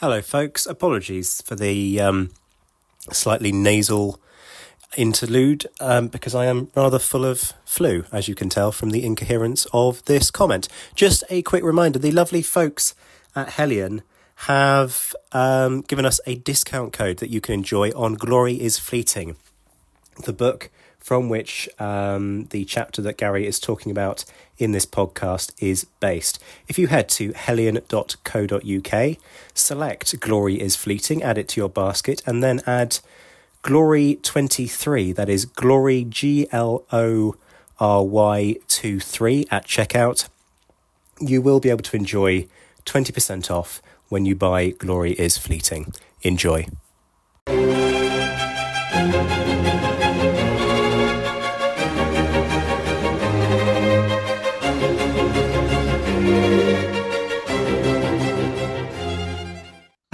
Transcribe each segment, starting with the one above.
Hello, folks. Apologies for the um, slightly nasal interlude um, because I am rather full of flu, as you can tell from the incoherence of this comment. Just a quick reminder the lovely folks at Helion have um, given us a discount code that you can enjoy on Glory is Fleeting, the book from which um, the chapter that Garry is talking about in this podcast is based. If you head to helion.co.uk, select Glory is Fleeting, add it to your basket, and then add Glory 23, that is Glory G L O R Y 23 at checkout, you will be able to enjoy 20% off when you buy Glory is Fleeting. Enjoy.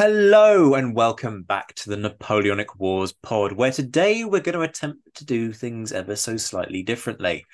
Hello and welcome back to the Napoleonic Wars pod, where today we're going to attempt to do things ever so slightly differently.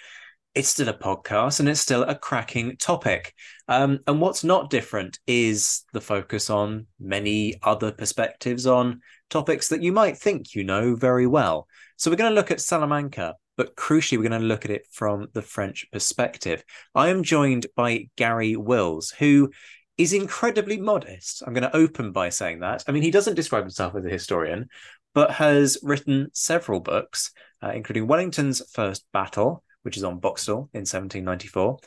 It's still a podcast and it's still a cracking topic. Um, and what's not different is the focus on many other perspectives on topics that you might think you know very well. So we're going to look at Salamanca, but crucially, we're going to look at it from the French perspective. I am joined by Garry Wills, who is incredibly modest. I'm going to open by saying that. I mean, he doesn't describe himself as a historian, but has written several books, uh, including Wellington's First Battle, which is on Boxtel in 1794,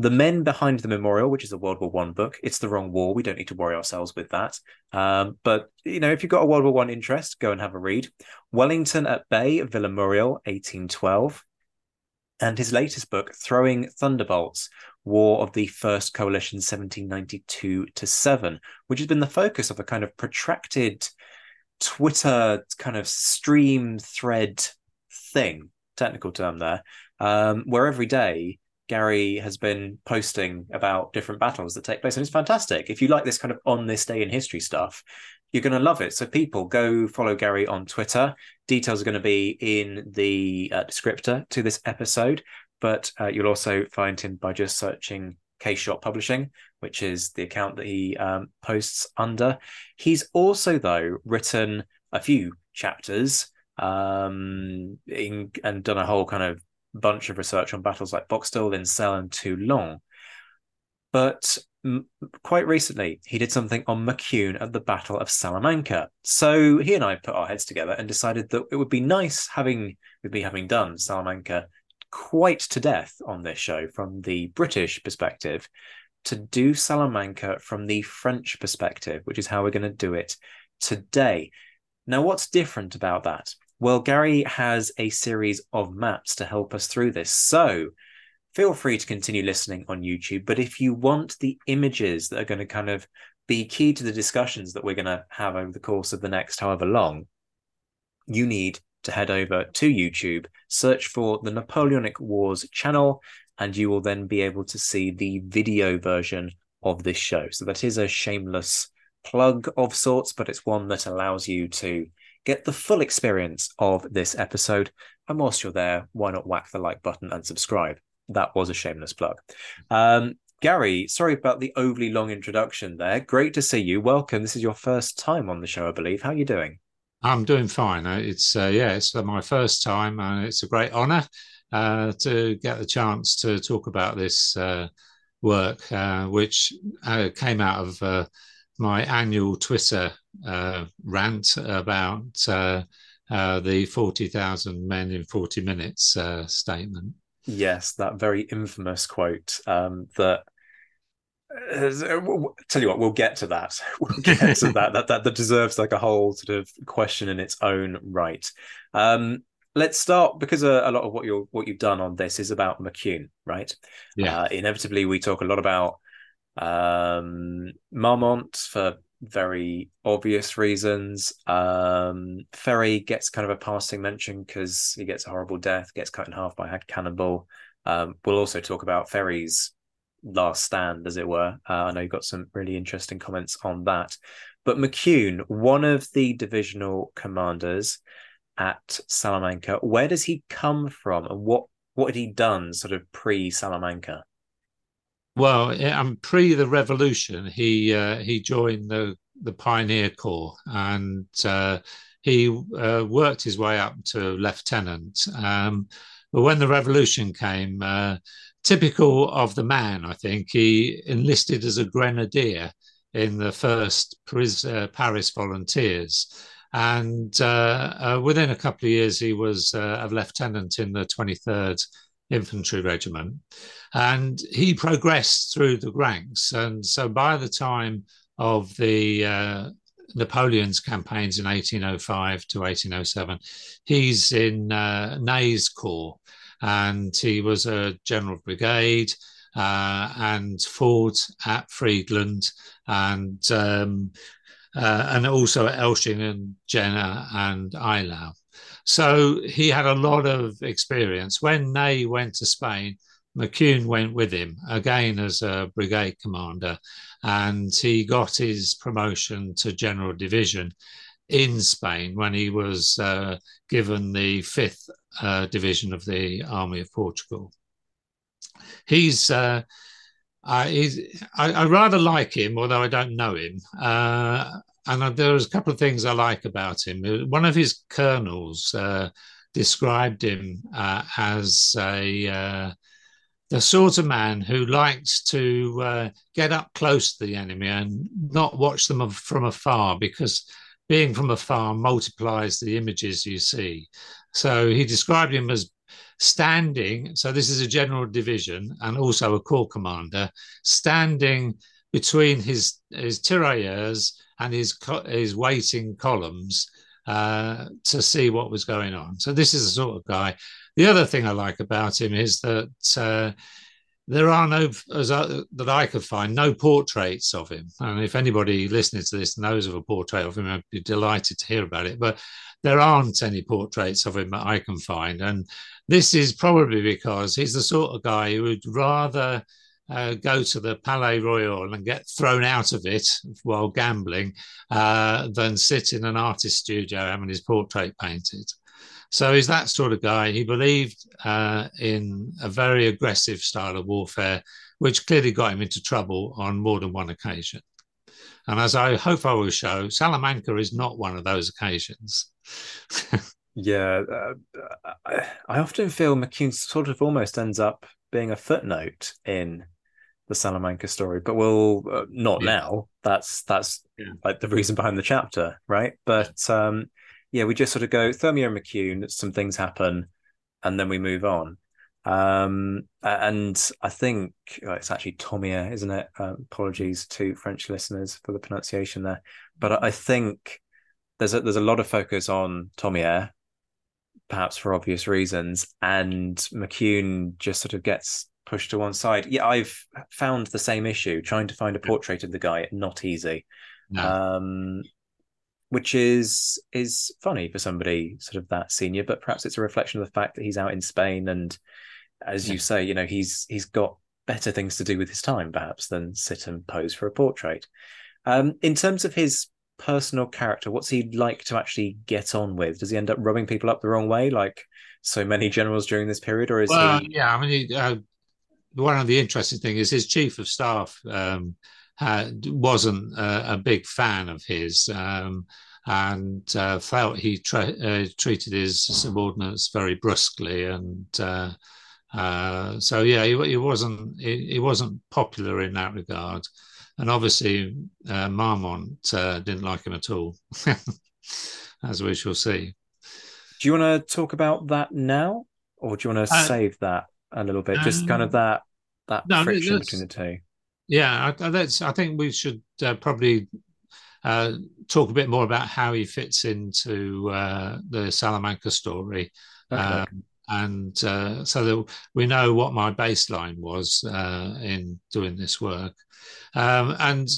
The Men Behind the Memorial, which is a World War One book. It's the wrong war. We don't need to worry ourselves with that. Um, but you know, if you've got a World War One interest, go and have a read. Wellington at Bay, Villamuriel, 1812 and his latest book, Throwing Thunderbolts War of the First Coalition 1792 to 7, which has been the focus of a kind of protracted Twitter kind of stream thread thing, technical term there, um, where every day Garry has been posting about different battles that take place. And it's fantastic. If you like this kind of on this day in history stuff, you're going to love it. So, people go follow Garry on Twitter. Details are going to be in the uh, descriptor to this episode, but uh, you'll also find him by just searching Case Shot Publishing, which is the account that he um, posts under. He's also, though, written a few chapters um, in, and done a whole kind of bunch of research on battles like Boxtel, Linselles, and Toulon. But quite recently, he did something on Maucune at the Battle of Salamanca. So he and I put our heads together and decided that it would be nice having with me having done Salamanca quite to death on this show from the British perspective to do Salamanca from the French perspective, which is how we're going to do it today. Now, what's different about that? Well, Gary has a series of maps to help us through this. So feel free to continue listening on YouTube. But if you want the images that are going to kind of be key to the discussions that we're going to have over the course of the next however long, you need to head over to YouTube, search for the Napoleonic Wars channel, and you will then be able to see the video version of this show. So that is a shameless plug of sorts, but it's one that allows you to get the full experience of this episode. And whilst you're there, why not whack the like button and subscribe? That was a shameless plug. Um, Garry, sorry about the overly long introduction there. Great to see you. Welcome. This is your first time on the show, I believe. How are you doing? I'm doing fine. Uh, it's uh, yeah, it's my first time, and it's a great honour uh, to get the chance to talk about this uh, work, uh, which uh, came out of my annual Twitter rant about the forty thousand men in forty minutes statement. Yes, that very infamous quote um, that tell you what, we'll get to that. We'll get to that. That that that deserves like a whole sort of question in its own right. Um, let's start because a, a, lot of what you're what you've done on this is about Maucune, right? Yeah. Uh, inevitably, we talk a lot about um, Marmont for very obvious reasons. Um, Ferey gets kind of a passing mention because he gets a horrible death, gets cut in half by a cannonball. Um, we'll also talk about Ferey's last stand, as it were. Uh, I know you've got some really interesting comments on that. But Maucune, one of the divisional commanders at Salamanca, where does he come from, and what what had he done, sort of pre Salamanca? Well, um, pre the revolution, he uh, he joined the the Pioneer Corps and uh, he uh, worked his way up to lieutenant. Um, but when the revolution came, uh, typical of the man, I think. He enlisted as a grenadier in the first Paris, uh, Paris volunteers. And uh, uh, within a couple of years, he was uh, a lieutenant in the 23rd Infantry Regiment. And he progressed through the ranks. And so by the time of the uh, Napoleon's campaigns in 1805 to 1807, he's in uh, Ney's Corps and he was a general brigade uh, and fought at Friedland and um, uh, and also at Elching and Jena and Eylau. So he had a lot of experience. When Ney went to Spain, Maucune went with him again as a brigade commander, and he got his promotion to general division in Spain when he was uh, given the fifth uh, division of the Army of Portugal. He's, uh, he's I, I, rather like him, although I don't know him. Uh, and there's a couple of things I like about him. One of his colonels uh, described him uh, as a the sort of man who likes to uh, get up close to the enemy and not watch them from afar because being from afar multiplies the images you see. So he described him as standing. So this is a general division and also a corps commander standing between his his tirailleurs and his his waiting columns uh, to see what was going on. So this is the sort of guy. The other thing I like about him is that uh, there are no, as I, that I could find, no portraits of him. And if anybody listening to this knows of a portrait of him, I'd be delighted to hear about it. But there aren't any portraits of him that I can find. And this is probably because he's the sort of guy who would rather uh, go to the Palais Royal and get thrown out of it while gambling uh, than sit in an artist studio having his portrait painted. So he's that sort of guy. He believed uh, in a very aggressive style of warfare, which clearly got him into trouble on more than one occasion. And as I hope I will show, Salamanca is not one of those occasions. yeah, uh, I often feel Maucune sort of almost ends up being a footnote in the Salamanca story, but we'll uh, not yeah. now. That's that's yeah. like the reason behind the chapter, right? But um, yeah, we just sort of go Thermia and Maucune, some things happen, and then we move on. Um, and I think it's actually Tomia, isn't it? Uh, apologies to French listeners for the pronunciation there, but I think there's a, there's a lot of focus on Tomia, perhaps for obvious reasons, and Maucune just sort of gets pushed to one side. Yeah, I've found the same issue trying to find a portrait of the guy not easy. No. Um, which is is funny for somebody sort of that senior, but perhaps it's a reflection of the fact that he's out in Spain and as you say, you know, he's he's got better things to do with his time, perhaps, than sit and pose for a portrait. Um, in terms of his personal character, what's he like to actually get on with? Does he end up rubbing people up the wrong way, like so many generals during this period, or is well, he? Yeah, I mean, he, uh, one of the interesting things is his chief of staff um, wasn't a, a, big fan of his. Um, and uh, felt he tra- uh, treated his subordinates very brusquely, and uh, uh so yeah, he, he wasn't he, he, wasn't popular in that regard, and obviously uh, Marmont uh, didn't like him at all, as we shall see. Do you want to talk about that now, or do you want to save that a little bit? Just kind of um, that that no, friction between the two. Yeah, I, that's. I think we should probably uh, talk a bit more about how he fits into uh, the Salamanca story. Okay. Um, and uh, so that we know what my baseline was uh, in doing this work. Um, and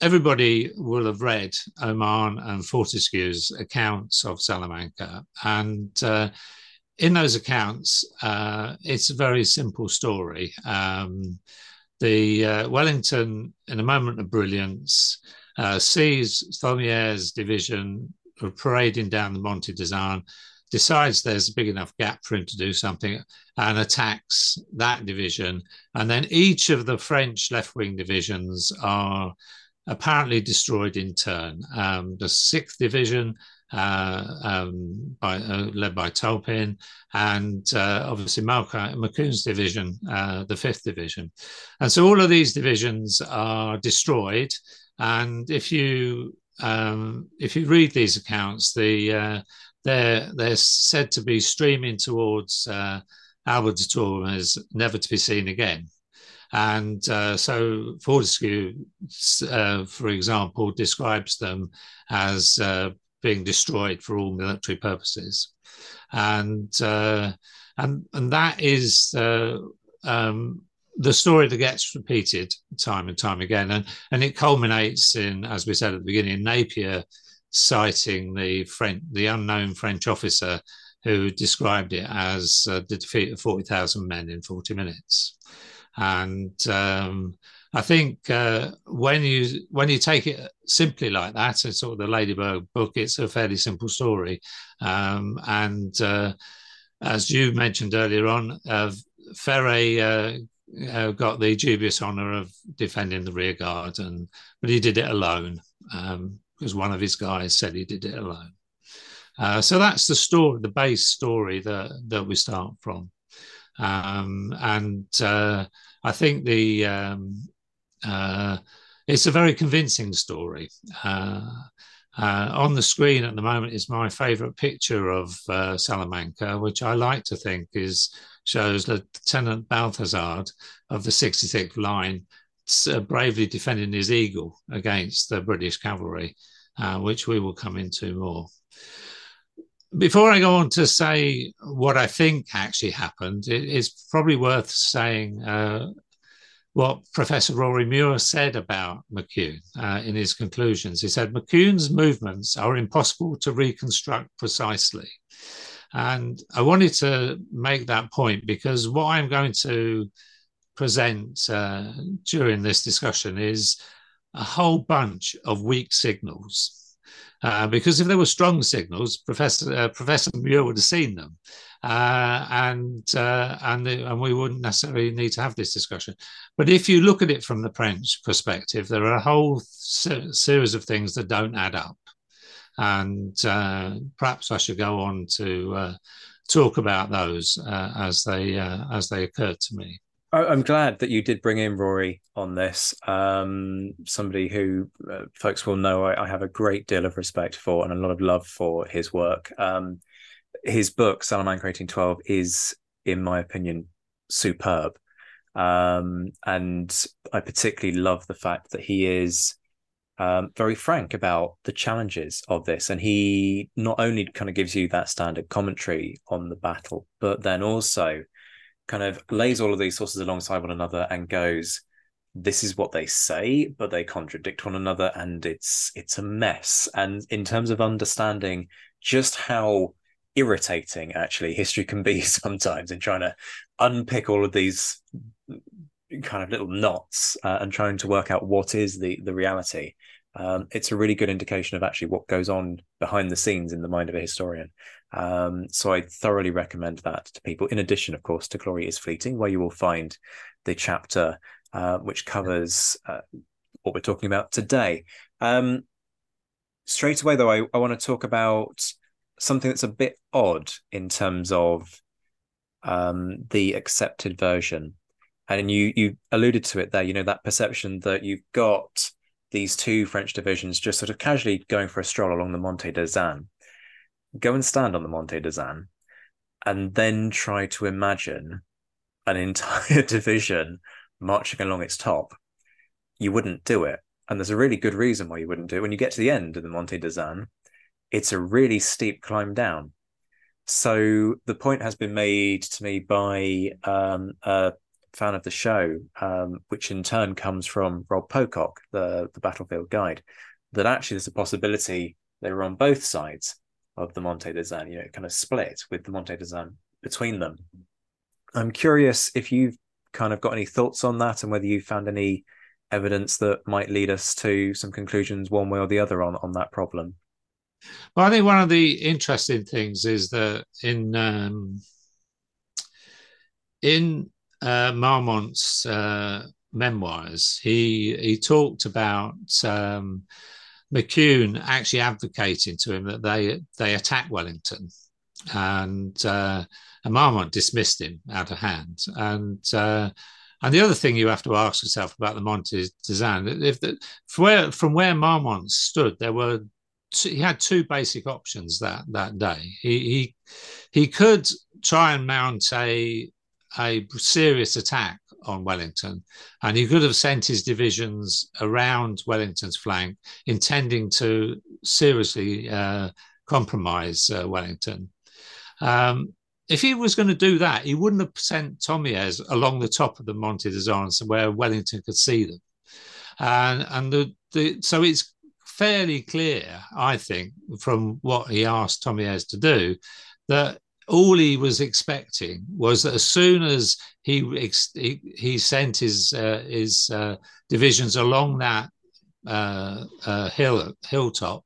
everybody will have read Oman and Fortescue's accounts of Salamanca. And uh, in those accounts, uh, it's a very simple story. Um, the Wellington, in a moment of brilliance, uh, sees Thomier's division parading down the Monte d'Azan, decides there's a big enough gap for him to do something, and attacks that division. And then each of the French left wing divisions are apparently destroyed in turn. Um, the sixth division, uh, um, by, uh, led by Taupin, and uh, obviously Maucune's division, uh, the fifth division. And so all of these divisions are destroyed. And if you um, if you read these accounts, the uh, they're they're said to be streaming towards uh, de Tormes, never to be seen again. And uh, so Fortescue, uh, for example, describes them as uh, being destroyed for all military purposes, and uh, and and that is uh, um, the story that gets repeated time and time again, and and it culminates in, as we said at the beginning, Napier citing the French, the unknown French officer who described it as uh, the defeat of forty thousand men in forty minutes, and um, I think uh, when you when you take it simply like that, it's sort of the Ladybird book. It's a fairly simple story, um, and uh, as you mentioned earlier on, uh, Ferey uh, uh, got the dubious honour of defending the rear guard, and but he did it alone um, because one of his guys said he did it alone. Uh, so that's the story, the base story that that we start from, um, and uh, I think the um, uh, it's a very convincing story. Uh, uh, on the screen at the moment is my favourite picture of uh, Salamanca, which I like to think is shows Lieutenant Balthazar of the 66th Line uh, bravely defending his eagle against the British cavalry, uh, which we will come into more. Before I go on to say what I think actually happened, it is probably worth saying uh, what Professor Rory Muir said about Maucune uh, in his conclusions. He said Maucune's movements are impossible to reconstruct precisely. And I wanted to make that point because what I'm going to present uh, during this discussion is a whole bunch of weak signals. Uh, because if there were strong signals, Professor uh, Professor Muir would have seen them, uh, and uh, and the, and we wouldn't necessarily need to have this discussion. But if you look at it from the French perspective, there are a whole se- series of things that don't add up and uh, perhaps I should go on to uh, talk about those uh, as they uh, as they occur to me. I'm glad that you did bring in Rory on this. Um, somebody who uh, folks will know I, I, have a great deal of respect for and a lot of love for his work. Um, his book Salamanca 1812 is, in my opinion, superb. Um, and I particularly love the fact that he is um, very frank about the challenges of this. And he not only kind of gives you that standard commentary on the battle, but then also kind of lays all of these sources alongside one another and goes, this is what they say, but they contradict one another, and it's it's a mess. And in terms of understanding just how irritating actually history can be sometimes in trying to unpick all of these kind of little knots uh, and trying to work out what is the the reality. Um, it's a really good indication of actually what goes on behind the scenes in the mind of a historian. Um, so I thoroughly recommend that to people. In addition, of course, to Glory is Fleeting, where you will find the chapter uh, which covers uh, what we're talking about today. Um, straight away, though, I, I want to talk about something that's a bit odd in terms of um, the accepted version. And you you alluded to it there, you know, that perception that you've got these two French divisions just sort of casually going for a stroll along the Monte de Zan. Go and stand on the Monte de Zan and then try to imagine an entire division marching along its top. You wouldn't do it. And there's a really good reason why you wouldn't do it. When you get to the end of the Monte de Zan, it's a really steep climb down. So the point has been made to me by um, a fan of the show, um, which in turn comes from Rob Pocock, the, the battlefield guide, that actually there's a possibility they were on both sides of the Monte de Zan, you know, kind of split with the Monte de Zan between them. I'm curious if you've kind of got any thoughts on that and whether you found any evidence that might lead us to some conclusions one way or the other on, on that problem. Well, I think one of the interesting things is that in um, in uh, Marmont's uh, memoirs, he he talked about um, Maucune actually advocating to him that they they attack Wellington, and uh, and Marmont dismissed him out of hand. And uh, and the other thing you have to ask yourself about the Monte Zan, if the, from where from where Marmont stood, there were he had two basic options that that day. He he he could try and mount a a serious attack on Wellington, and he could have sent his divisions around Wellington's flank, intending to seriously uh, compromise uh, Wellington. Um, if he was going to do that, he wouldn't have sent Thomieres along the top of the Monte de Zan where Wellington could see them. And and the, the so it's fairly clear, I think, from what he asked Thomieres to do, that all he was expecting was that as soon as he he, he sent his uh, his uh, divisions along that uh, uh, hill hilltop,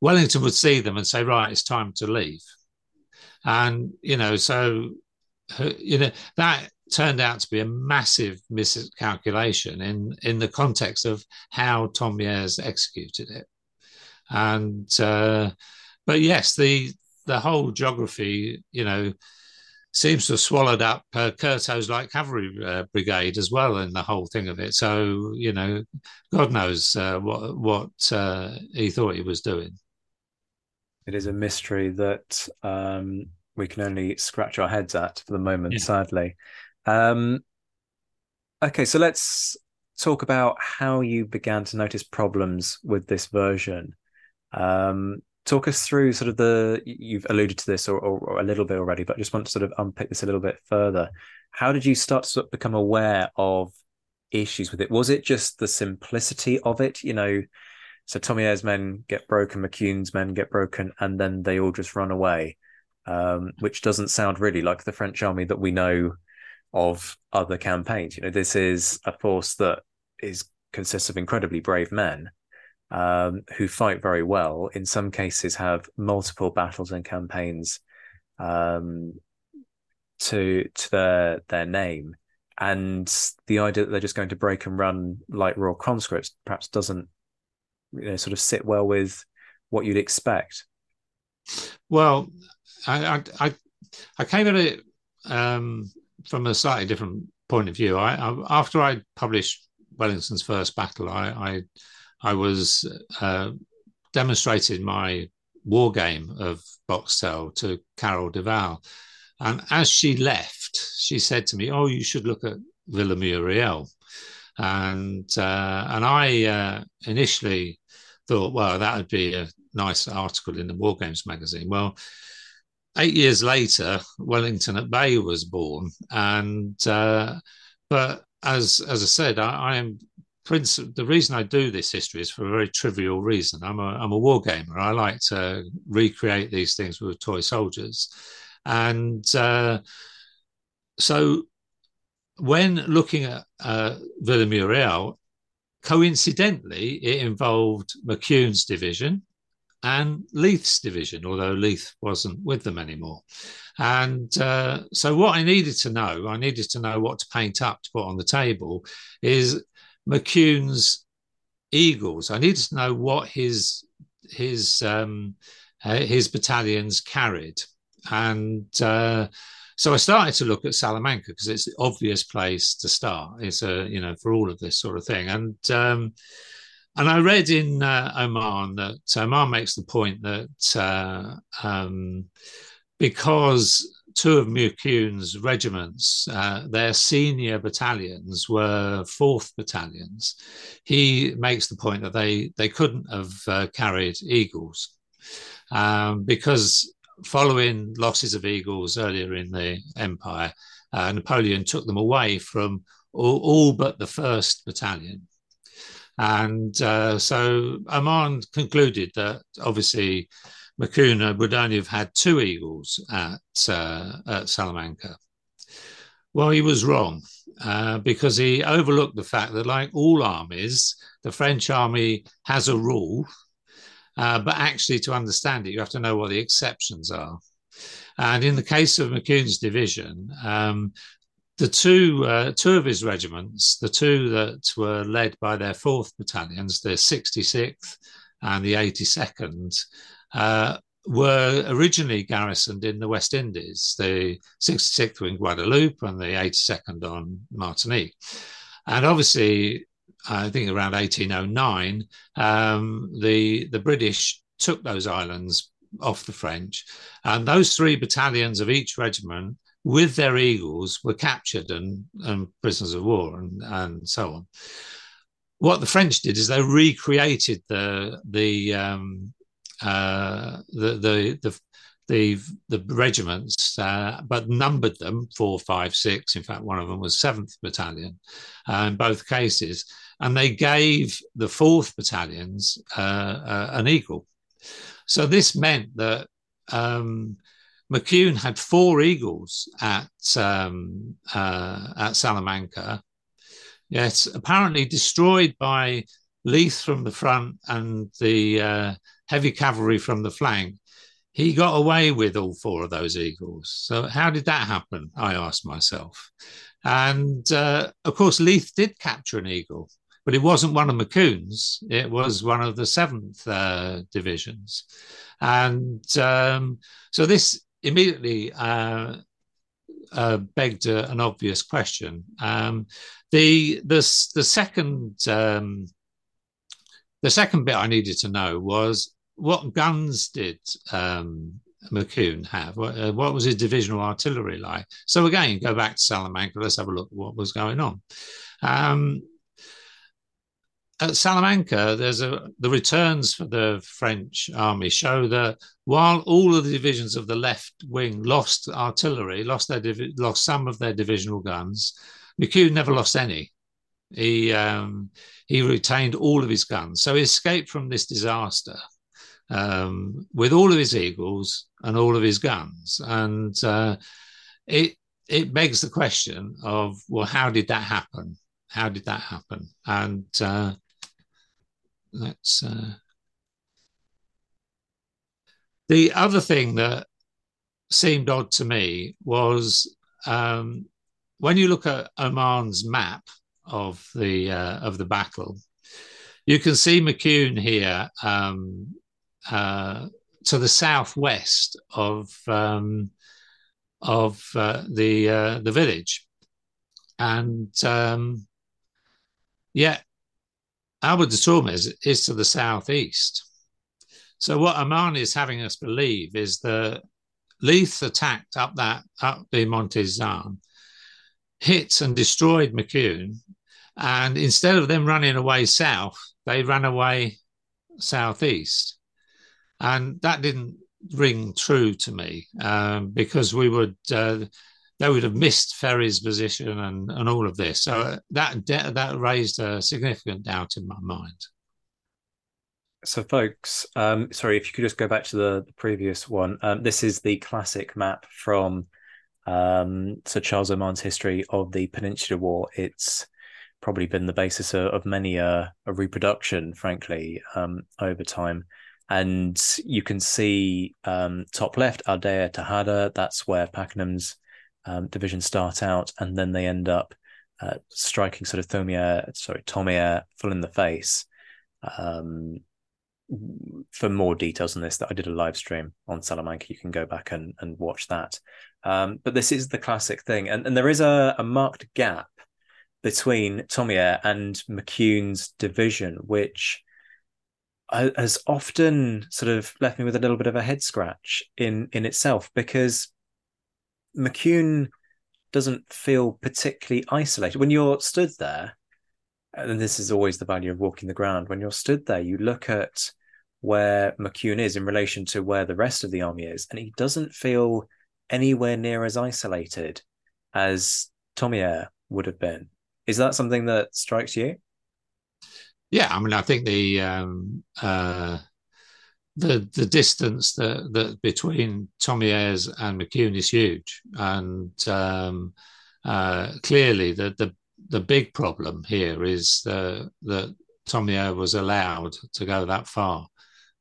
Wellington would see them and say, "Right, it's time to leave." And you know, so you know that turned out to be a massive miscalculation in in the context of how Tom Thomieres executed it. And uh, but yes, the the whole geography, you know, seems to have swallowed up uh, Curto's light cavalry uh, brigade as well in the whole thing of it. So you know, God knows uh, what what uh, he thought he was doing. It is a mystery that um, we can only scratch our heads at for the moment, yeah. sadly. Um, okay, so let's talk about how you began to notice problems with this version. Um, talk us through sort of the you've alluded to this or, or, or, a little bit already, but I just want to sort of unpick this a little bit further. How did you start to sort of become aware of issues with it? Was it just the simplicity of it? You know, so Thomieres' men get broken, Maucune's men get broken, and then they all just run away, um, which doesn't sound really like the French army that we know of other campaigns. You know, this is a force that is consists of incredibly brave men um, who fight very well. In some cases, have multiple battles and campaigns um, to to their their name, and the idea that they're just going to break and run like raw conscripts perhaps doesn't you know sort of sit well with what you'd expect. Well, I I I came at it um, from a slightly different point of view. I, I after I published Wellington's first battle, I I, I was uh, demonstrated my war game of Boxtel to Carol Duval, and as she left, she said to me, "Oh, you should look at Villa Muriel." And uh, and I uh, initially thought, well, that would be a nice article in the War Games magazine. Well, eight years later, Wellington at Bay was born, and uh, but as as I said, I, I am Prince. The reason I do this history is for a very trivial reason. I'm a I'm a war gamer. I like to recreate these things with toy soldiers, and uh, so when looking at uh, Villamuriel, coincidentally, it involved Maucune's division and Leith's division, although Leith wasn't with them anymore. And uh, so, what I needed to know, I needed to know what to paint up to put on the table, is Maucune's Eagles. I needed to know what his his um, uh, his battalions carried, and uh, so I started to look at Salamanca because it's the obvious place to start. It's a you know for all of this sort of thing, and um, and I read in uh, Oman that Oman makes the point that uh, um, because two of Maucune's regiments, uh, their senior battalions were fourth battalions, he makes the point that they they couldn't have uh, carried eagles um, because following losses of eagles earlier in the empire, uh, Napoleon took them away from all, all but the first battalion. And uh, so Oman concluded that obviously Maucune would only have had two eagles at, uh, at Salamanca. Well, he was wrong uh, because he overlooked the fact that, like all armies, the French army has a rule uh, but actually, to understand it, you have to know what the exceptions are. And in the case of Maucune's division, um, the two uh, two of his regiments, the two that were led by their fourth battalions, the 66th and the 82nd, uh, were originally garrisoned in the West Indies, the 66th were in Guadeloupe and the 82nd on Martinique. And obviously, I think around 1809, um, the the British took those islands off the French, and those three battalions of each regiment, with their eagles, were captured and, and prisoners of war and, and so on. What the French did is they recreated the the um, uh, the, the the the the regiments, uh, but numbered them four, five, six. In fact, one of them was seventh battalion. Uh, in both cases, and they gave the fourth battalions uh, uh, an eagle. So this meant that um, Maucune had four eagles at um, uh, at Salamanca, yet apparently destroyed by Leith from the front and the uh, heavy cavalry from the flank. He got away with all four of those eagles. So how did that happen? I asked myself. And uh, of course, Leith did capture an eagle but it wasn't one of Maucune's. It was one of the seventh uh, divisions, and um, so this immediately uh, uh, begged a, an obvious question. Um, the the the second um, the second bit I needed to know was what guns did um, Maucune have? What, uh, what, was his divisional artillery like? So again, go back to Salamanca. Let's have a look at what was going on. Um, at Salamanca, there's a the returns for the French army show that while all of the divisions of the left wing lost artillery, lost their divi- lost some of their divisional guns, Maucune never lost any. He um, he retained all of his guns, so he escaped from this disaster um, with all of his eagles and all of his guns, and uh, it it begs the question of well, how did that happen? How did that happen? And uh, that's uh... the other thing that seemed odd to me was um, when you look at Oman's map of the uh, of the battle, you can see Maucune here um, uh, to the southwest of um, of uh, the uh, the village, and um, de Tormes is to the southeast. So what Oman is having us believe is that Leith attacked up that up the Monte Zan, hit and destroyed Maucune, and instead of them running away south, they ran away southeast, and that didn't ring true to me um, because we would uh, they would have missed Ferey's position and, and all of this. So that that raised a significant doubt in my mind. So, folks, um, sorry if you could just go back to the, the previous one. Um, this is the classic map from Um, so Charles Oman's history of the Peninsular War, it's probably been the basis of, of many a, a, reproduction, frankly, um, over time. And you can see um, top left, Aldea Tejada, that's where Pakenham's um, division start out, and then they end up uh, striking sort of Thomier, sorry, Thomier full in the face. Um, for more details on this, that I did a live stream on Salamanca. You can go back and, and watch that. Um, but this is the classic thing, and, and there is a, a marked gap between Thomier and Maucune's division, which has often sort of left me with a little bit of a head scratch in in itself because Maucune doesn't feel particularly isolated when you're stood there and this is always the value of walking the ground. When you're stood there, you look at where Maucune is in relation to where the rest of the army is, and he doesn't feel anywhere near as isolated as Thomier would have been. Is that something that strikes you? Yeah, I mean, I think the um, uh, the the distance that, that between Tommy Thomier's and Maucune is huge, and um, uh, clearly the the the big problem here is uh, that Thomier was allowed to go that far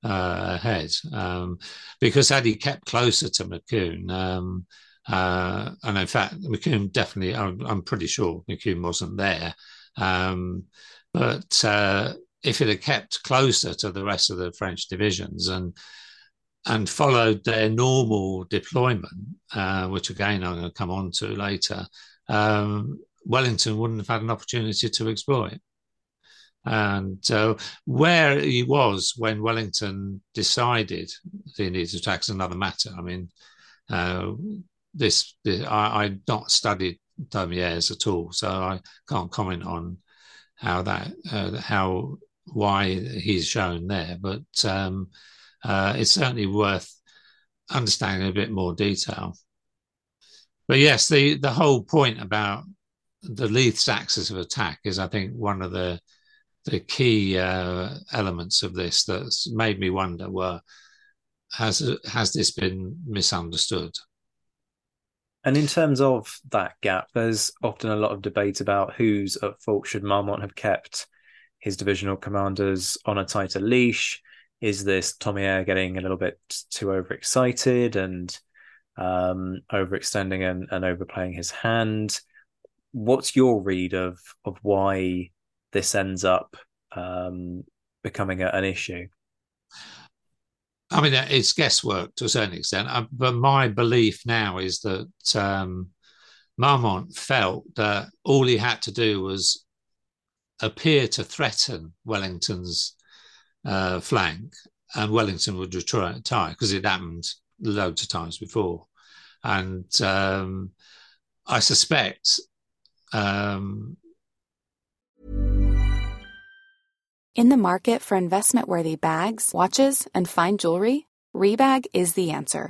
uh, ahead. Um, because had he kept closer to Maucune, um, uh, and in fact, Maucune definitely, I'm, I'm pretty sure Maucune wasn't there, um, but uh, if it had kept closer to the rest of the French divisions and and followed their normal deployment, uh, which again I'm going to come on to later, um, Wellington wouldn't have had an opportunity to exploit. And so, where he was when Wellington decided he needed to attack is another matter. I mean, uh, this, this I, I not studied Thomier's at all, so I can't comment on how that uh, how why he's shown there. But um, uh, it's certainly worth understanding a bit more detail. But yes, the the whole point about the Leith's axis of attack is, I think, one of the the key uh, elements of this that's made me wonder: were has has this been misunderstood? And in terms of that gap, there's often a lot of debate about who's at fault. Should Marmont have kept his divisional commanders on a tighter leash? Is this Thomier getting a little bit too overexcited and um, overextending and, and overplaying his hand? what's your read of of why this ends up um, becoming a, an issue? I mean, it's guesswork to a certain extent, uh, but my belief now is that um, Marmont felt that all he had to do was appear to threaten Wellington's uh, flank, and Wellington would retire because it happened loads of times before. And um, I suspect um, In the market for investment worthy bags, watches, and fine jewelry, Rebag is the answer.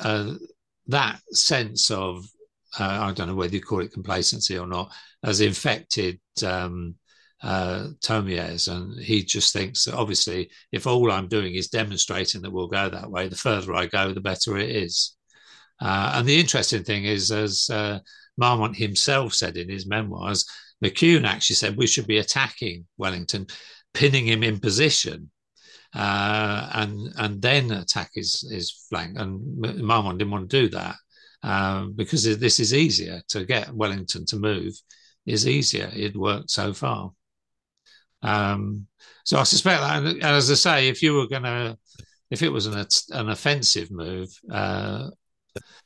uh, that sense of uh, I don't know whether you call it complacency or not has infected um, uh, Thomier's, and he just thinks that obviously if all I'm doing is demonstrating that we'll go that way, the further I go, the better it is. Uh, and the interesting thing is, as uh, Marmont himself said in his memoirs, Maucune actually said we should be attacking Wellington, pinning him in position uh, and and then attack his his flank. And Marmont didn't want to do that, um, because this is easier to get Wellington to move is easier. It worked so far. Um, so I suspect that, and as I say, if you were going to, if it was an an offensive move, uh,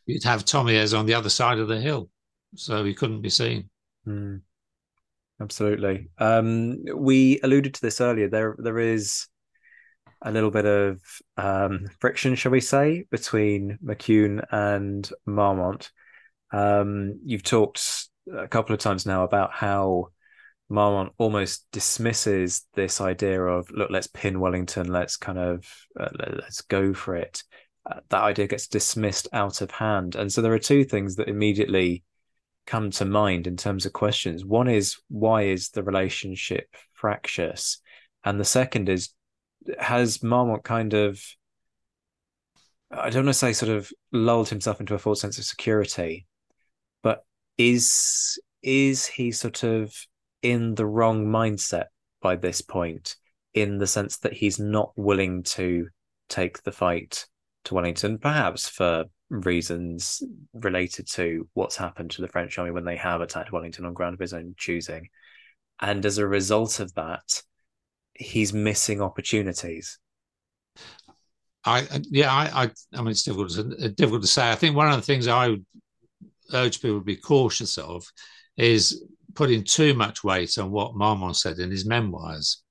you'd have Thomieres on the other side of the hill, so he couldn't be seen. Mm, absolutely. Um, we alluded to this earlier. There, there is a little bit of um, friction, shall we say, between Maucune and Marmont. Um, you've talked a couple of times now about how Marmont almost dismisses this idea of look, let's pin Wellington, let's kind of uh, let's go for it. Uh, that idea gets dismissed out of hand, and so there are two things that immediately come to mind in terms of questions. One is why is the relationship fractious, and the second is has Marmont kind of I don't want to say sort of lulled himself into a false sense of security, but is is he sort of in the wrong mindset by this point, in the sense that he's not willing to take the fight to Wellington, perhaps for reasons related to what's happened to the French army when they have attacked Wellington on ground of his own choosing. And as a result of that, he's missing opportunities. I yeah, I I, I mean it's difficult to, difficult to say. I think one of the things I would urge people to be cautious of is putting too much weight on what Marmont said in his memoirs,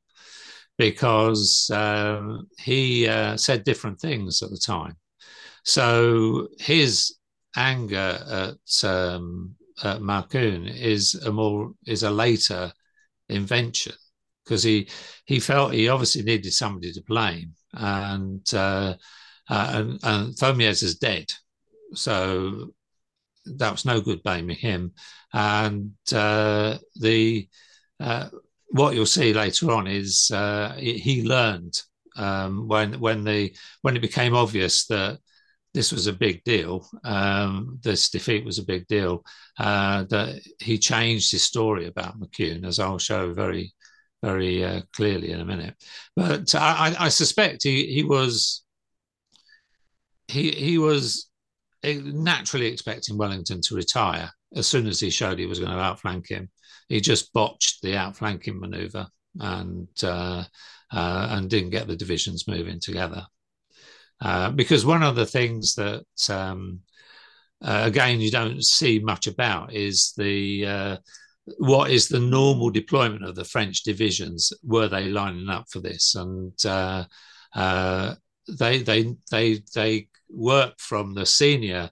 because um, he uh, said different things at the time. So his anger at, um, at Maucune is a more is a later invention because he he felt he obviously needed somebody to blame, and uh, uh, and, and is dead, so that was no good blaming him. And uh, the uh, what you'll see later on is uh, he learned um, when when the when it became obvious that this was a big deal, um, this defeat was a big deal, uh, that he changed his story about Maucune, as I'll show very very uh, clearly in a minute. But I, I suspect he he was he he was naturally expecting Wellington to retire as soon as he showed he was going to outflank him. He just botched the outflanking manoeuvre and uh, uh, and didn't get the divisions moving together. Uh, because one of the things that um, uh, again you don't see much about is the uh, what is the normal deployment of the French divisions? Were they lining up for this? And uh, they they they they work from the senior,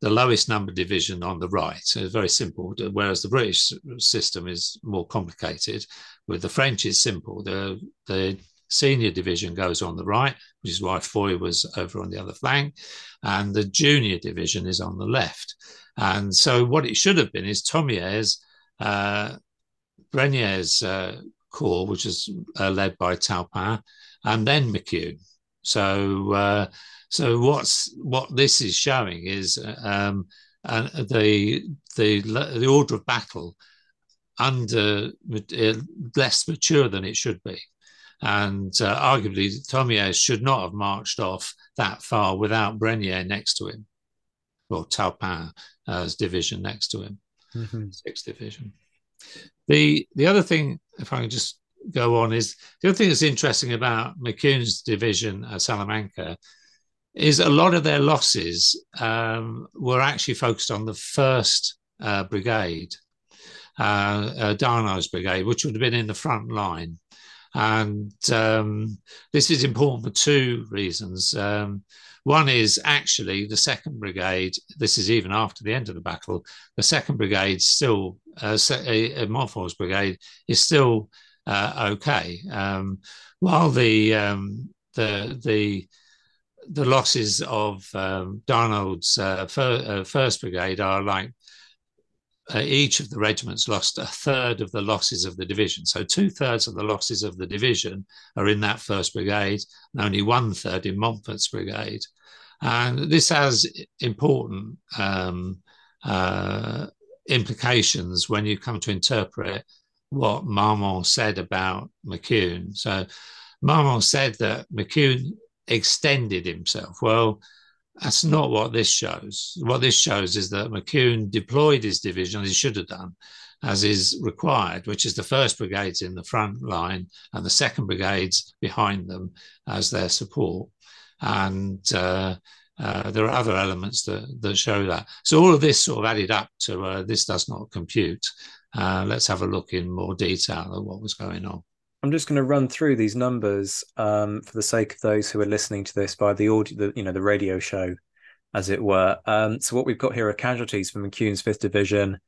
the lowest number division on the right. So It's very simple, whereas the British system is more complicated. With the French, it's simple. The the senior division goes on the right, which is why Foy was over on the other flank, and the junior division is on the left. And so, what it should have been is Thomieres, uh, Brenier's uh, corps, which is uh, led by Taupin, and then Maucune. So, uh, so what's what this is showing is um, the the the order of battle under uh, less mature than it should be, and uh, arguably Thomieres should not have marched off that far without Brenier next to him, or Taupin's uh, division next to him, mm-hmm. sixth division. The the other thing, if I can just go on is the other thing that's interesting about Maucune's division at Salamanca is a lot of their losses um, were actually focused on the first uh, brigade, uh, uh, Darnaud's brigade, which would have been in the front line. And um, this is important for two reasons. Um, one is actually the second brigade, this is even after the end of the battle, the second brigade still, uh, uh Montfort's brigade is still uh, okay. Um, while the um, the the the losses of um, Darnaud's uh, fir- uh, first brigade are like uh, each of the regiments lost a third of the losses of the division. So two thirds of the losses of the division are in that first brigade, and only one third in Montfort's brigade. And this has important um, uh, implications when you come to interpret what Marmont said about Maucune. So Marmont said that Maucune extended himself. Well, That's not what this shows. What this shows is that Maucune deployed his division as he should have done, as is required, which is the first brigades in the front line and the second brigades behind them as their support. And uh, uh, there are other elements that, that show that. So all of this sort of added up to uh, this does not compute. Uh, let's have a look in more detail at what was going on. I'm just going to run through these numbers um, for the sake of those who are listening to this by the audio, the, you know, the radio show, as it were. Um, so what we've got here are casualties from Maucune's Fifth Division,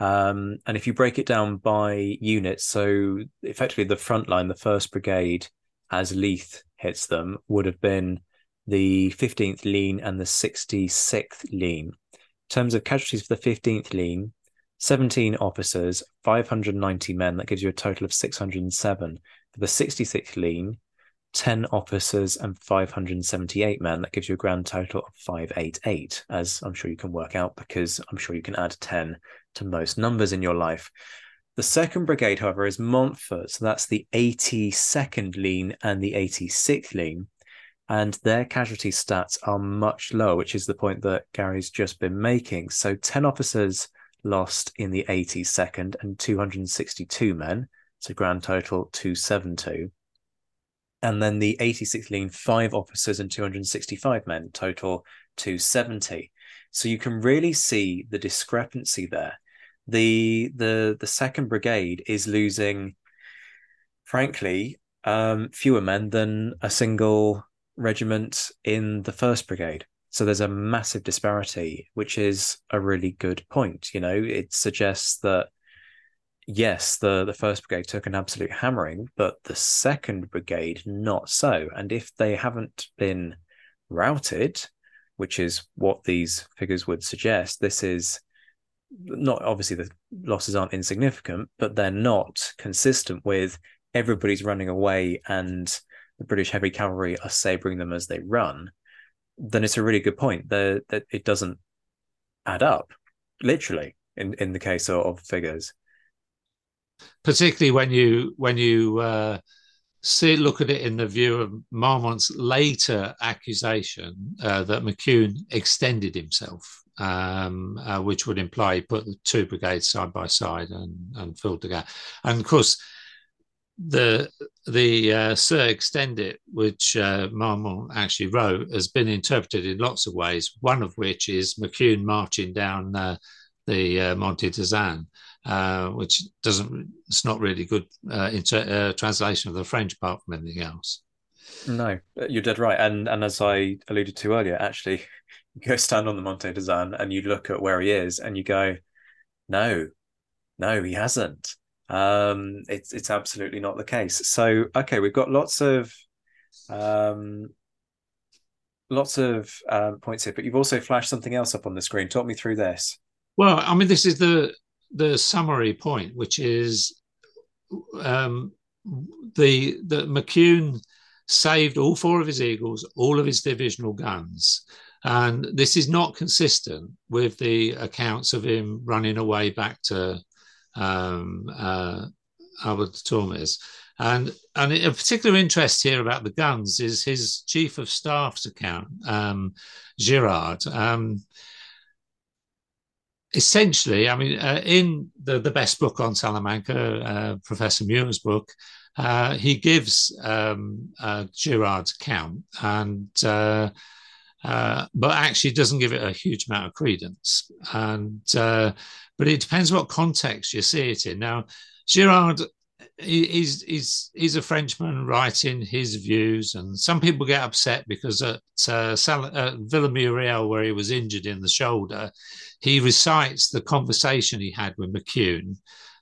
um, and if you break it down by units, so effectively the front line, the First Brigade, as Leith hits them, would have been the 15th Ligne and the 66th Ligne. In terms of casualties for the 15th Ligne, 17 officers, 590 men. That gives you a total of 607. For the 66th Ligne, 10 officers and 578 men. That gives you a grand total of 588, as I'm sure you can work out because I'm sure you can add 10 to most numbers in your life. The second brigade, however, is Montfort. So that's the 82nd Ligne and the 86th Ligne. And their casualty stats are much lower, which is the point that Garry's just been making. So 10 officers lost in the 82nd and 262 men. So grand total 272. And then the 86th Ligne, five officers and 265 men, total 270. So you can really see the discrepancy there. The the the second brigade is losing, frankly, um, fewer men than a single regiment in the first brigade. So there's a massive disparity, which is a really good point. You know, it suggests that yes, the, the first brigade took an absolute hammering, but the second brigade not so. And if they haven't been routed, which is what these figures would suggest, this is not obviously the losses aren't insignificant, but they're not consistent with everybody's running away and the British heavy cavalry are sabering them as they run then it's a really good point that that it doesn't add up, literally in in the case of, of figures. Particularly when you when you uh, see look at it in the view of Marmont's later accusation uh, that Maucune extended himself, um, uh, which would imply he put the two brigades side by side and, and filled the gap. And of course, the the uh, Sir Extendit, which uh, Marmont actually wrote, has been interpreted in lots of ways. One of which is Maucune marching down uh, the uh, Monte d'Azan, uh, which doesn't. It's not really good uh, inter- translation of the French apart from anything else. No, you're dead right. And and as I alluded to earlier, actually, you go stand on the Monte d'Azan and you look at where he is, and you go, no, no, he hasn't um, it's it's absolutely not the case. So okay, we've got lots of um, lots of uh, points here, but you've also flashed something else up on the screen. Talk me through this. Well, I mean, this is the the summary point, which is um, the the Maucune saved all four of his Eagles, all of his divisional guns. And this is not consistent with the accounts of him running away back to um, uh, Alba de Tormes. And and a particular interest here about the guns is his chief of staff's account, um, Girard. Um, essentially, I mean, uh, in the, the best book on Salamanca, uh, Professor Muir's book, uh, he gives um, uh, Girard's account, and uh, uh, but actually doesn't give it a huge amount of credence. And but it depends what context you see it in. Now, Girard is is is a Frenchman writing his views, and some people get upset because at uh, Sal- uh, Villamuriel, where he was injured in the shoulder, he recites the conversation he had with Maucune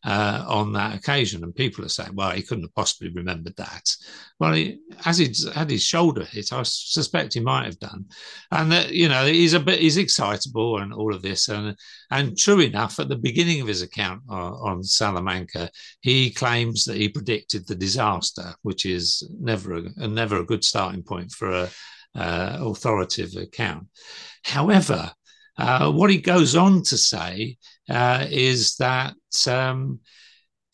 uh, on that occasion. And people are saying, well, he couldn't have possibly remembered that. Well, he, as he had his shoulder hit, I suspect he might have done. And that, you know, he's a bit, he's excitable and all of this. And, and true enough, at the beginning of his account on, on Salamanca, he claims that he predicted the disaster, which is never a, never a good starting point for a, uh, authoritative account. However, uh, what he goes on to say uh, is that um,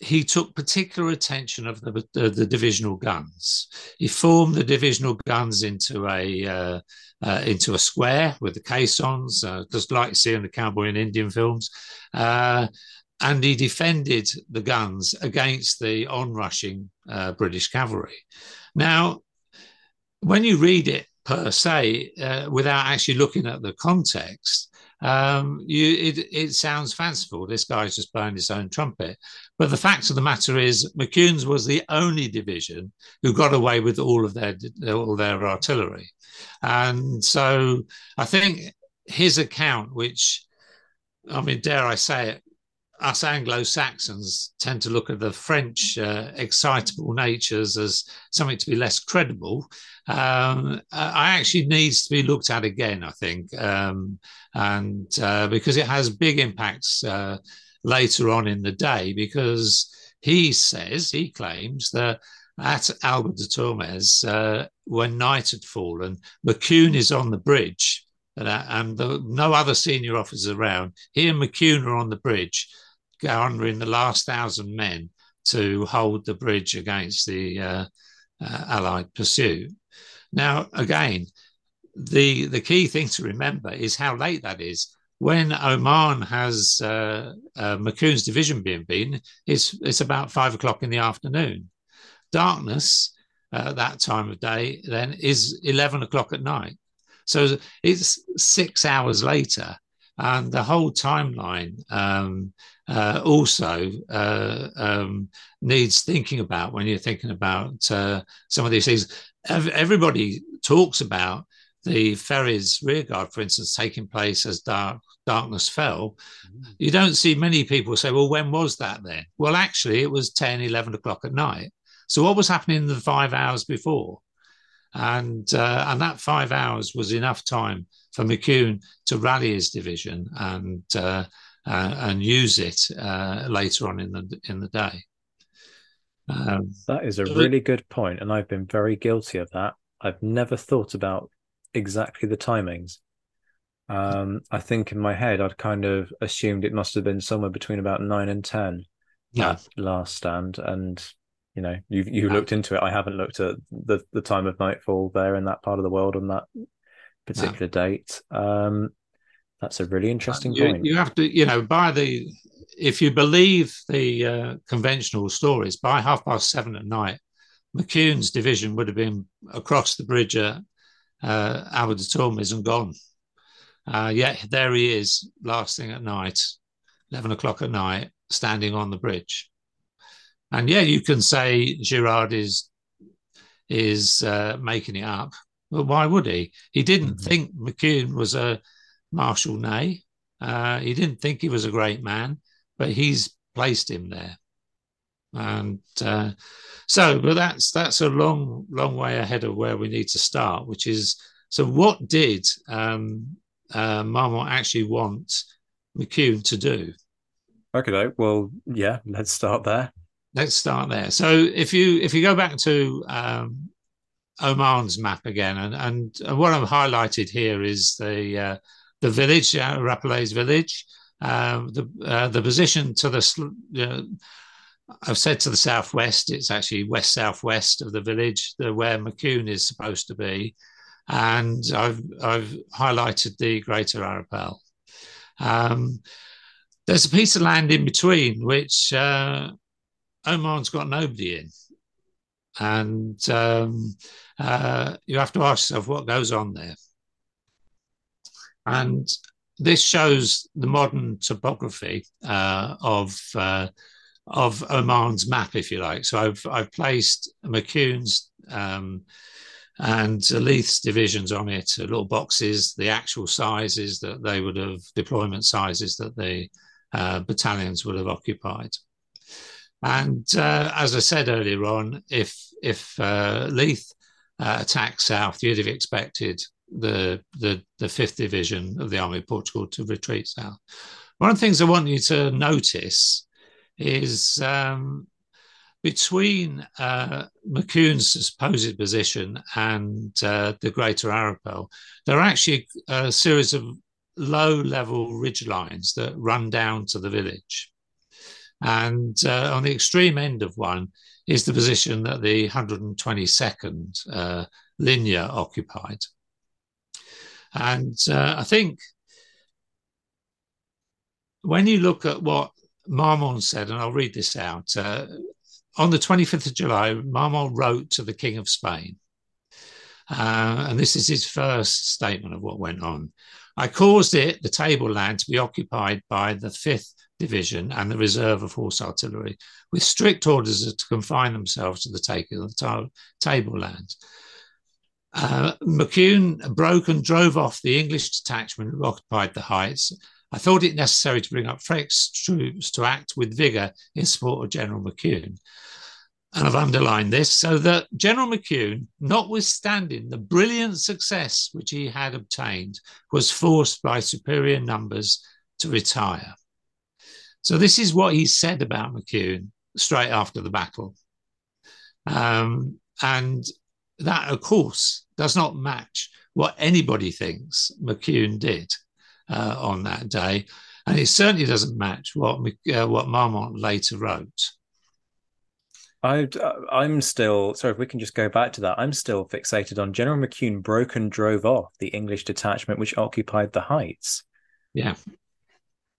he took particular attention of the, the, the, divisional guns. He formed the divisional guns into a uh, uh, into a square with the caissons, uh, just like you see in the cowboy and Indian films. Uh, and he defended the guns against the onrushing uh, British cavalry. Now, when you read it per se, uh, without actually looking at the context, um, you, it, it sounds fanciful. This guy's just blowing his own trumpet. But the fact of the matter is, Maucune's was the only division who got away with all of their all their artillery, and so I think his account, which I mean, dare I say it, us Anglo Saxons tend to look at the French uh, excitable natures as something to be less credible. Um, I actually needs to be looked at again, I think, um, and uh, because it has big impacts uh, later on in the day. Because he says he claims that at Alba de Tormes, uh, when night had fallen, Maucune is on the bridge. And, the, no other senior officers around. He and Maucune are on the bridge, garnering the last thousand men to hold the bridge against the uh, uh, Allied pursuit. Now, again, the the key thing to remember is how late that is. When Oman has uh, uh, Maucune's division being beaten, it's it's about five o'clock in the afternoon. Darkness at that time of day then is eleven o'clock at night. So it's six hours later, and the whole timeline um, uh, also uh, um, needs thinking about when you're thinking about uh, some of these things. Everybody talks about the Ferey's rearguard, for instance, taking place as dark, darkness fell. Mm. You don't see many people say, well, when was that then? Well, actually, it was 10, 11 o'clock at night. So, what was happening in the five hours before? And, uh, and that five hours was enough time for Maucune to rally his division and uh, uh, and use it uh, later on in the in the day. Um, that is a really good point, and I've been very guilty of that. I've never thought about exactly the timings. Um, I think in my head, I'd kind of assumed it must have been somewhere between about nine and ten. Yeah. last stand, and you know, you you looked into it. I haven't looked at the the time of nightfall there in that part of the world on that particular date. Um, that's a really interesting you, point. You have to, you know, by the if you believe the uh, conventional stories, by half past seven at night, Maucune's division would have been across the bridge at uh, Alba de Tormes and gone. Uh, yet there he is, last thing at night, eleven o'clock at night, standing on the bridge. And yeah, you can say Girard is is uh, making it up. But why would he? He didn't mm-hmm. think Maucune was a Marshal Ney. Uh, he didn't think he was a great man, but he's placed him there. And uh, so, but that's that's a long, long way ahead of where we need to start, which is so. What did um, uh, Marmont actually want Maucune to do? Okay, well, yeah, let's start there. Let's start there. So, if you if you go back to um, Oman's map again, and, and what I've highlighted here is the uh, the village, uh, Arapiles village. Um, the uh, the position to the uh, I've said to the southwest, it's actually west southwest of the village, the, where Maucune is supposed to be, and I've I've highlighted the Greater Arapile. Um, there's a piece of land in between which uh, Oman's got nobody in, and um, uh, you have to ask yourself what goes on there. And this shows the modern topography uh, of uh, of Oman's map, if you like. So I've I've placed Maucune's um, and Leith's divisions on it, little boxes, the actual sizes that they would have, deployment sizes that the uh, battalions would have occupied. And uh, as I said earlier on, if if uh, Leith uh, attacked south, you'd have expected the the the fifth division of the Army of Portugal to retreat south. One of the things I want you to notice is um, between uh, supposed position and uh, the Greater Arapile, there are actually a series of low level ridge lines that run down to the village. And uh, on the extreme end of one is the position that the 122nd uh, Ligne occupied. And uh, I think when you look at what Marmont said, and I'll read this out, uh, on the 25th of July, Marmont wrote to the King of Spain. Uh, and this is his first statement of what went on. I caused it, the tableland, to be occupied by the 5th Division and the reserve of horse artillery, with strict orders to confine themselves to the taking of the ta- tablelands. Uh, Maucune broke and drove off the English detachment who occupied the heights. I thought it necessary to bring up fresh troops to act with vigour in support of General Maucune. And I've underlined this so that General Maucune, notwithstanding the brilliant success which he had obtained, was forced by superior numbers to retire. So, this is what he said about Maucune straight after the battle. Um, and that, of course, does not match what anybody thinks Maucune did uh, on that day. And it certainly doesn't match what, uh, what Marmont later wrote. I, I'm still sorry if we can just go back to that. I'm still fixated on General Maucune broke and drove off the English detachment which occupied the heights. Yeah.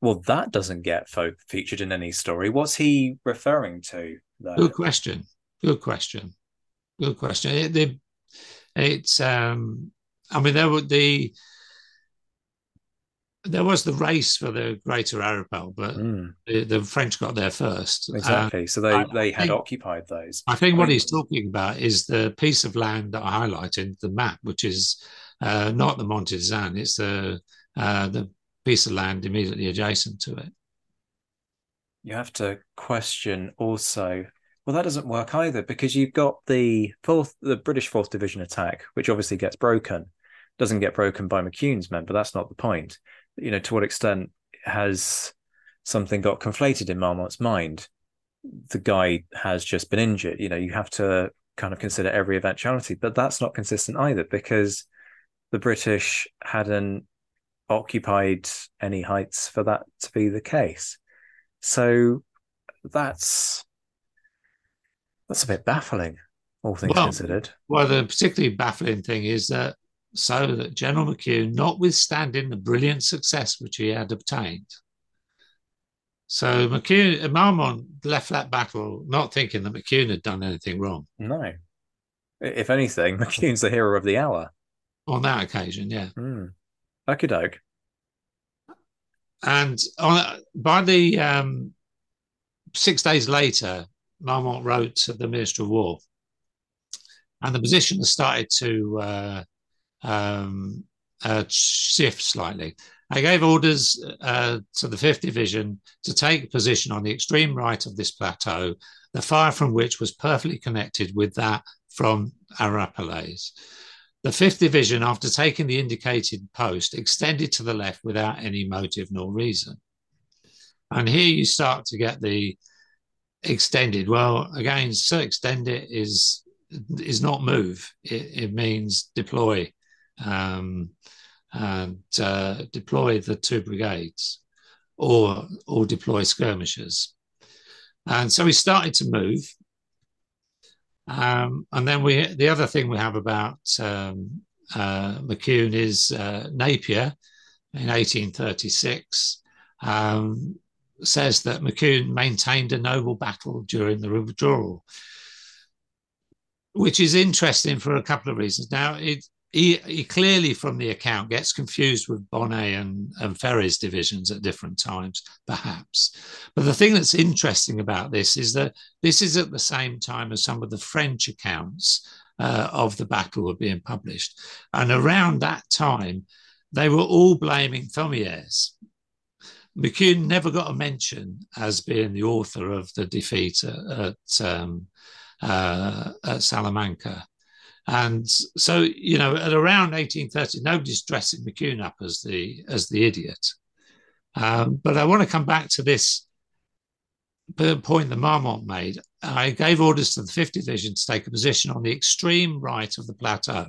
Well, that doesn't get folk featured in any story. What's he referring to? Though? Good question. Good question. Good question. It, the, it's um, I mean, there were the there was the race for the Greater Arapel, but mm. the, the, French got there first. Exactly. Uh, so they, they had think, occupied those. I think what he's talking about is the piece of land that I highlighted the map, which is uh, not the Monte Zan, it's the uh, the piece of land immediately adjacent to it. You have to question also. Well, that doesn't work either because you've got the fourth, the British Fourth Division attack, which obviously gets broken. Doesn't get broken by Maucune's men, but that's not the point you know, to what extent has something got conflated in Marmont's mind? The guy has just been injured. You know, you have to kind of consider every eventuality, but that's not consistent either because the British hadn't occupied any heights for that to be the case. So that's that's a bit baffling, all things well, considered. Well, the particularly baffling thing is that so that General Maucune, notwithstanding the brilliant success which he had obtained, so Maucune, Marmont left that battle not thinking that Maucune had done anything wrong. No. If anything, Maucune's the hero of the hour. On that occasion, yeah. Mm. Okie doke. And on, by the um, six days later, Marmont wrote to the Minister of War, and the position has started to uh, um, uh, shift slightly. I gave orders uh, to the 5th Division to take position on the extreme right of this plateau, the fire from which was perfectly connected with that from Arapiles. The 5th Division, after taking the indicated post, extended to the left without any motive nor reason. And here you start to get the extended. Well, again, so extend it is is not move. It, it means deploy um, and uh, deploy the two brigades or or deploy skirmishers. And so we started to move. Um, and then we the other thing we have about um, uh, Maucune is uh, Napier in 1836 um, says that Maucune maintained a noble battle during the withdrawal, which is interesting for a couple of reasons. Now, it, he, he clearly from the account gets confused with Bonnet and, and Ferey's divisions at different times, perhaps. But the thing that's interesting about this is that this is at the same time as some of the French accounts uh, of the battle were being published. And around that time, they were all blaming Thomieres. Maucune never got a mention as being the author of the defeat at, um, uh, at Salamanca. And so, you know, at around 1830, nobody's dressing Maucune up as the as the idiot. Um, but I want to come back to this point that Marmont made. I gave orders to the 5th Division to take a position on the extreme right of the plateau.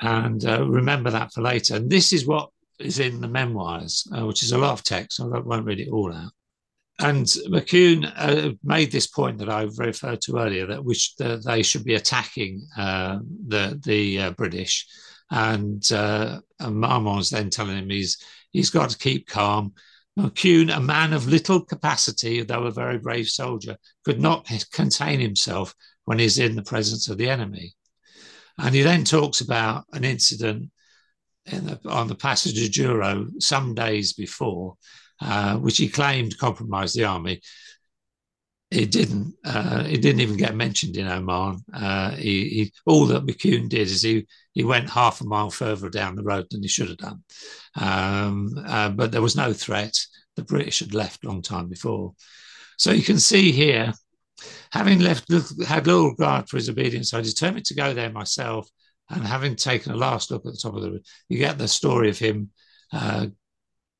And uh, remember that for later. And this is what is in the memoirs, uh, which is a lot of text. So I won't read it all out. And Maucune uh, made this point that I referred to earlier that which the, they should be attacking uh, the the uh, British, and, uh, and Marmont's then telling him he's he's got to keep calm. Maucune, a man of little capacity, though a very brave soldier, could not contain himself when he's in the presence of the enemy. And he then talks about an incident the, on the passage of Douro some days before, uh, which he claimed compromised the army. It didn't. Uh, it didn't even get mentioned in Oman. Uh, he, he, all that Maucune did is he he went half a mile further down the road than he should have done. Um, uh, but there was no threat. The British had left long time before. So you can see here, having left had little regard for his obedience, I determined to go there myself. And having taken a last look at the top of the, you get the story of him uh,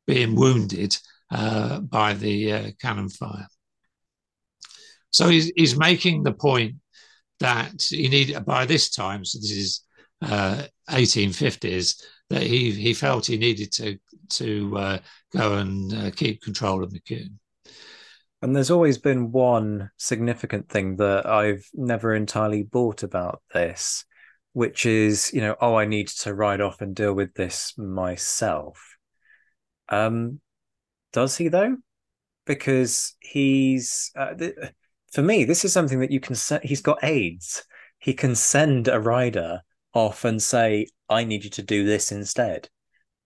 being wounded uh, by the uh, cannon fire. So he's, he's making the point that he need by this time, so this is uh, 1850s, that he he felt he needed to to uh, go and uh, keep control of Maucune. And there's always been one significant thing that I've never entirely bought about this, which is, you know, oh, I need to ride off and deal with this myself. Um, does he though? Because he's uh, th- for me, this is something that you can. Se- he's got aides He can send a rider off and say, "I need you to do this instead."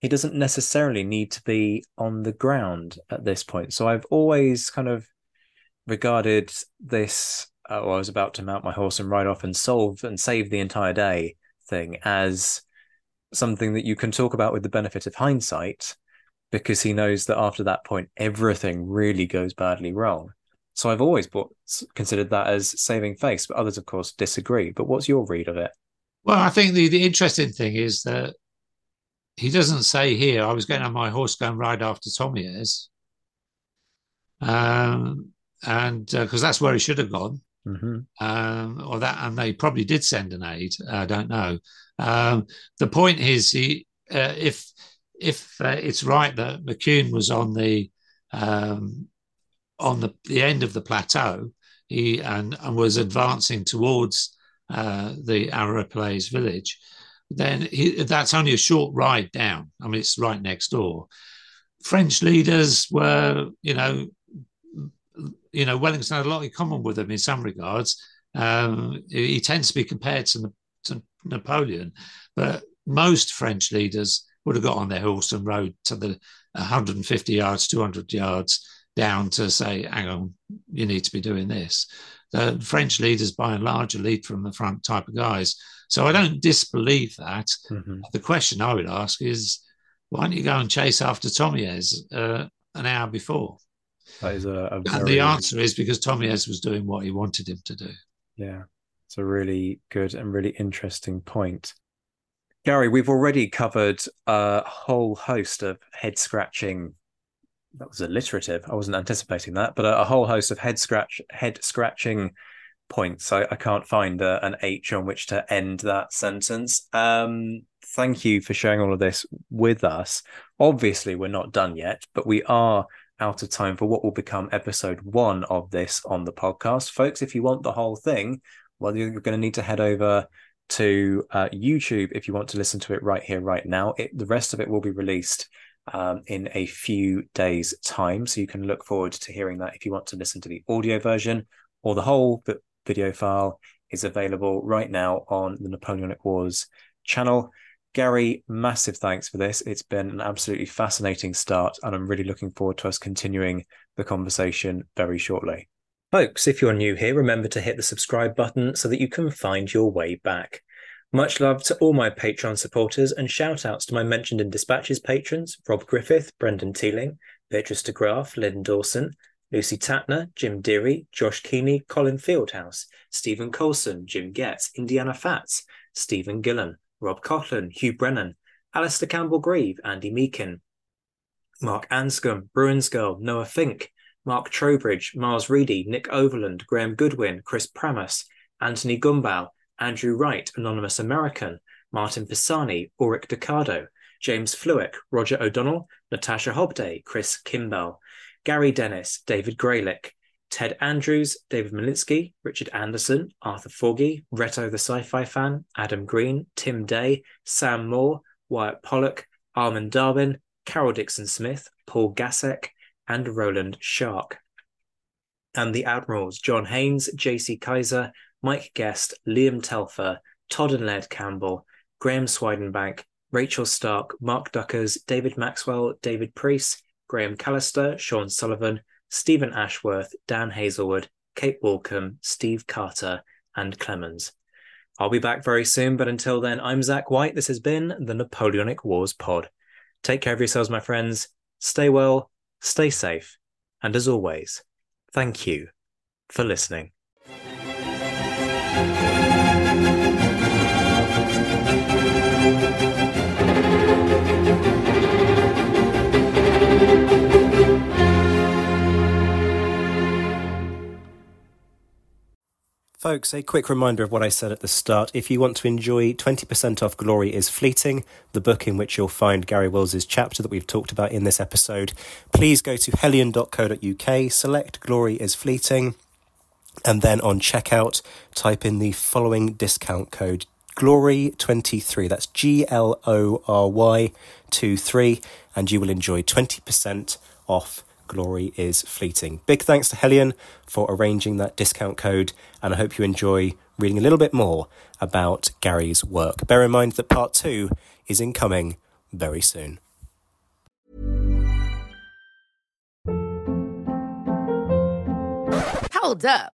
He doesn't necessarily need to be on the ground at this point. So I've always kind of regarded this. Uh, I was about to mount my horse and ride off and solve and save the entire day thing as something that you can talk about with the benefit of hindsight because he knows that after that point, everything really goes badly wrong. So I've always bought, considered that as saving face, but others, of course, disagree. But what's your read of it? Well, I think the, the interesting thing is that he doesn't say here, I was getting on my horse going ride after Thomieres. Um, and because uh, that's where he should have gone. Mm-hmm. Um, or that, and they probably did send an aide. I don't know. Um, the point is, he uh, if if uh, it's right that Maucune was on the um, on the, the end of the plateau, he and, and was advancing towards uh, the Arapiles village, then he, that's only a short ride down. I mean, it's right next door. French leaders were, you know, you know, Wellington had a lot in common with him in some regards. Um, he tends to be compared to, to Napoleon, but most French leaders would have got on their horse and rode to the 150 yards, 200 yards down to say, hang on, you need to be doing this. The French leaders, by and large, are lead from the front type of guys. So I don't disbelieve that. Mm-hmm. The question I would ask is, why don't you go and chase after Thomieres uh, an hour before? That is a, a very... And the answer is because Thomieres was doing what he wanted him to do. Yeah, it's a really good and really interesting point. Garry, we've already covered a whole host of head scratching. That was alliterative. I wasn't anticipating that, but a, a whole host of head scratch, head scratching points. I, I can't find a, an H on which to end that sentence. Um, thank you for sharing all of this with us. Obviously, we're not done yet, but we are out of time for what will become episode one of this on the podcast. Folks, if you want the whole thing, well, you're going to need to head over to uh, YouTube if you want to listen to it right here, right now. It, the rest of it will be released um, in a few days' time. So you can look forward to hearing that if you want to listen to the audio version or the whole video file is available right now on the Napoleonic Wars channel. Garry, massive thanks for this. It's been an absolutely fascinating start, and I'm really looking forward to us continuing the conversation very shortly. Folks, if you're new here, remember to hit the subscribe button so that you can find your way back. Much love to all my Patreon supporters and shout outs to my mentioned in dispatches patrons Rob Griffith, Brendan Teeling, Beatrice de Graaf, Lynn Dawson, Lucy Tatner, Jim Deary, Josh Keeney, Colin Fieldhouse, Stephen Colson, Jim Getz, Indiana Fats, Stephen Gillen, Rob Coughlin, Hugh Brennan, Alistair Campbell Grieve, Andy Meakin, Mark Anscombe, Bruins Girl, Noah Fink, Mark Trowbridge, Miles Reedy, Nick Overland, Graham Goodwin, Chris Pramus, Anthony Gumbau, Andrew Wright, Anonymous American, Martin Pisani, Ulrich Decado, James Fluick, Roger O'Donnell, Natasha Hobday, Chris Kimball, Gary Dennis, David Graylick, Ted Andrews, David Malinsky, Richard Anderson, Arthur Forgy, Reto the Sci-Fi Fan, Adam Green, Tim Day, Sam Moore, Wyatt Pollock, Armin Darwin, Carol Dixon Smith, Paul Gasek, and Roland Shark. And the Admirals, John Haynes, JC Kaiser, Mike Guest, Liam Telfer, Todd and Laird Campbell, Graham Swidenbank, Rachel Stark, Mark Duckers, David Maxwell, David Priest, Graham Callister, Sean Sullivan, Stephen Ashworth, Dan Hazelwood, Kate Walcombe, Steve Carter, and Clemens. I'll be back very soon, but until then, I'm Zack White. This has been the Napoleonic Wars Pod. Take care of yourselves, my friends. Stay well, stay safe, and as always, thank you for listening. Folks, a quick reminder of what I said at the start. If you want to enjoy 20% off Glory is Fleeting, the book in which you'll find Garry Wills's chapter that we've talked about in this episode, please go to helion.co.uk, select Glory is Fleeting, and then on checkout, type in the following discount code Glory23. That's G L O R Y 23, and you will enjoy 20% off glory is fleeting. Big thanks to Helion for arranging that discount code, and I hope you enjoy reading a little bit more about Garry's work. Bear in mind that part two is incoming very soon. Hold up.